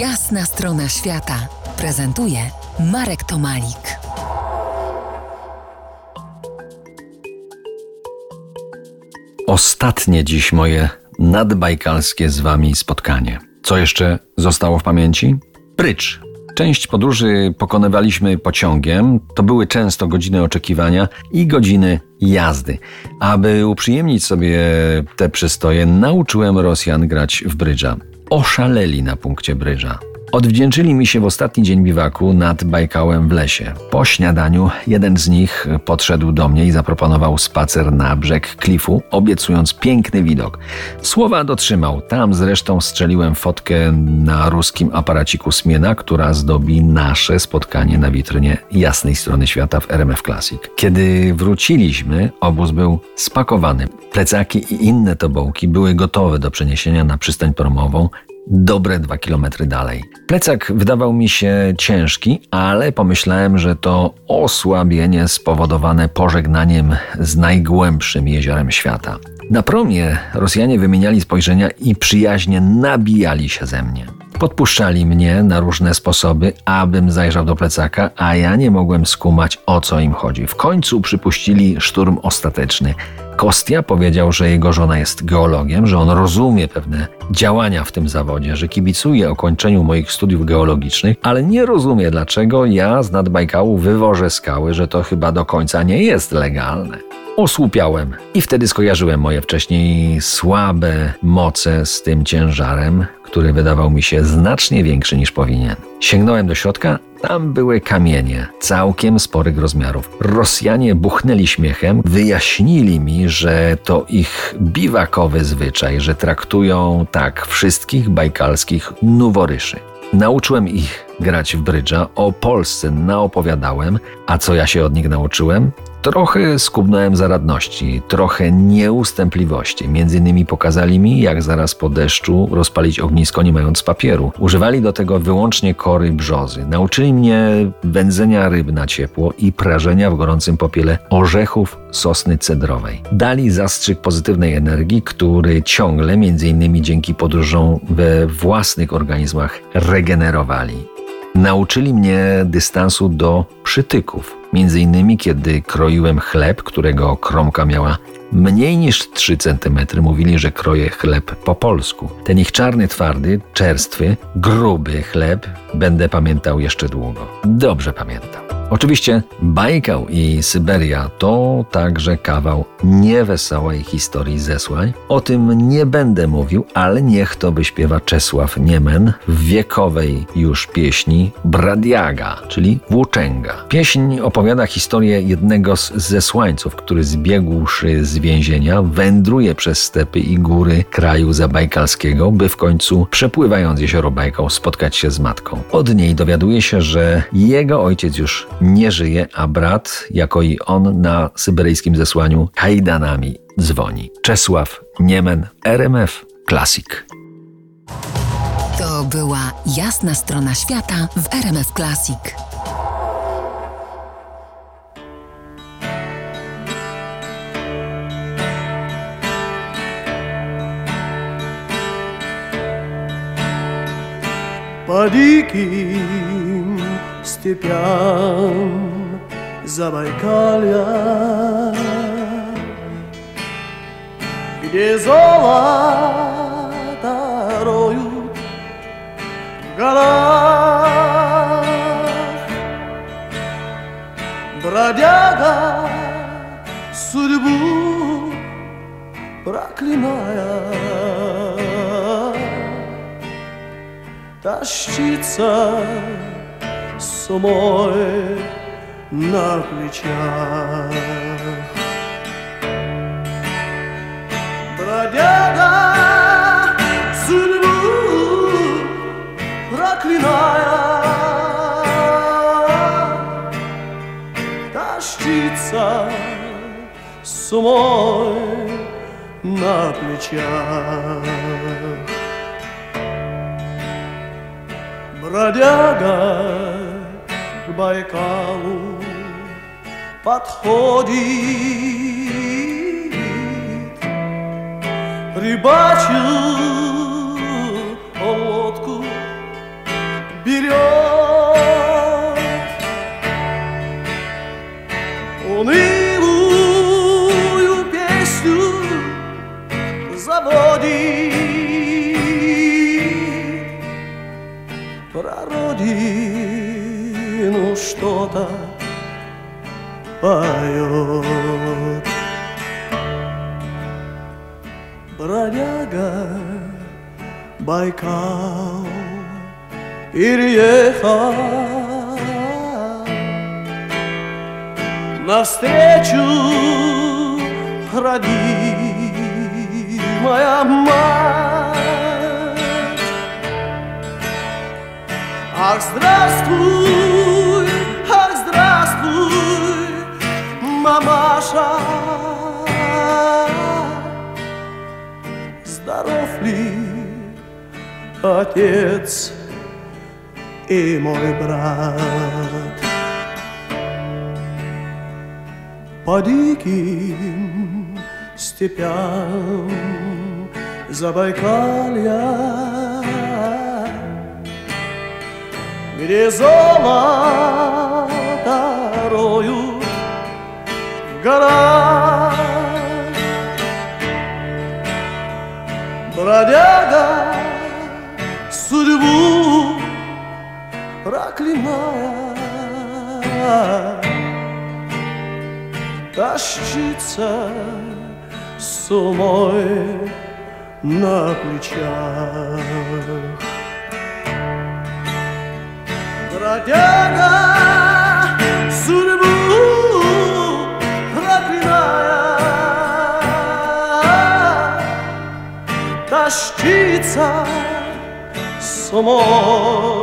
Jasna strona świata prezentuje Marek Tomalik. Ostatnie dziś moje nadbajkalskie z wami spotkanie. Co jeszcze zostało w pamięci? Prycz. Część podróży pokonywaliśmy pociągiem, to były często godziny oczekiwania i godziny jazdy. Aby uprzyjemnić sobie te przystoje, nauczyłem Rosjan grać w brydża. Oszaleli na punkcie brydża. Odwdzięczyli mi się w ostatni dzień biwaku nad Bajkałem w lesie. Po śniadaniu jeden z nich podszedł do mnie i zaproponował spacer na brzeg klifu, obiecując piękny widok. Słowa dotrzymał. Tam zresztą strzeliłem fotkę na ruskim aparaciku Smiena, która zdobi nasze spotkanie na witrynie jasnej strony świata w RMF Classic. Kiedy wróciliśmy, obóz był spakowany. Plecaki i inne tobołki były gotowe do przeniesienia na przystań promową, dobre dwa kilometry dalej. Plecak wydawał mi się ciężki, ale pomyślałem, że to osłabienie spowodowane pożegnaniem z najgłębszym jeziorem świata. Na promie Rosjanie wymieniali spojrzenia i przyjaźnie nabijali się ze mnie. Podpuszczali mnie na różne sposoby, abym zajrzał do plecaka, a ja nie mogłem skumać o co im chodzi. W końcu przypuścili szturm ostateczny. Kostia powiedział, że jego żona jest geologiem, że on rozumie pewne działania w tym zawodzie, że kibicuje okończeniu moich studiów geologicznych, ale nie rozumie, dlaczego ja z nadbajkału wywożę skały, że to chyba do końca nie jest legalne. Osłupiałem i wtedy skojarzyłem moje wcześniej słabe moce z tym ciężarem, który wydawał mi się znacznie większy niż powinien. Sięgnąłem do środka, tam były kamienie, całkiem sporych rozmiarów. Rosjanie buchnęli śmiechem, wyjaśnili mi, że to ich biwakowy zwyczaj, że traktują tak wszystkich bajkalskich nuworyszy. Nauczyłem ich grać w brydża, o Polsce naopowiadałem, a co ja się od nich nauczyłem? Trochę skubnąłem zaradności, trochę nieustępliwości. Między innymi pokazali mi, jak zaraz po deszczu rozpalić ognisko nie mając papieru. Używali do tego wyłącznie kory brzozy. Nauczyli mnie wędzenia ryb na ciepło i prażenia w gorącym popiele orzechów sosny cedrowej. Dali zastrzyk pozytywnej energii, który ciągle, między innymi dzięki podróżom we własnych organizmach, regenerowali. Nauczyli mnie dystansu do przytyków. Między innymi, kiedy kroiłem chleb, którego kromka miała mniej niż 3 cm, mówili, że kroję chleb po polsku. Ten ich czarny, twardy, czerstwy, gruby chleb będę pamiętał jeszcze długo. Dobrze pamiętam. Oczywiście Bajkał i Syberia to także kawał niewesołej historii zesłań. O tym nie będę mówił, ale niech to wyśpiewa Czesław Niemen w wiekowej już pieśni Bradiaga, czyli Włóczęga. Pieśń opowiada historię jednego z zesłańców, który zbiegłszy z więzienia wędruje przez stepy i góry kraju zabajkalskiego, by w końcu przepływając jezioro Bajkał spotkać się z matką. Od niej dowiaduje się, że jego ojciec już nie żyje, a brat, jako i on, na syberyjskim zesłaniu kajdanami dzwoni. Czesław Niemen, RMF Classic. To była jasna strona świata w RMF Classic. Padiki степям Забайкалья. Где золото роют в горах Бродяга судьбу проклиная тащится сумой на плечах. Бродяга судьбу проклиная, тащится сумой на плечах. бродяга Байкалу подходит, рыбачил лодку берет. Унылую песню заводит про родину что-то поет. Бродяга Байкал переехал навстречу родимая мать. Ах, здравствуй, отец и мой брат? По диким степям Забайкалья Где золото роют в горах Бродяга судьбу проклиная Тащится с умой на плечах. Бродяга судьбу проклиная Тащится more.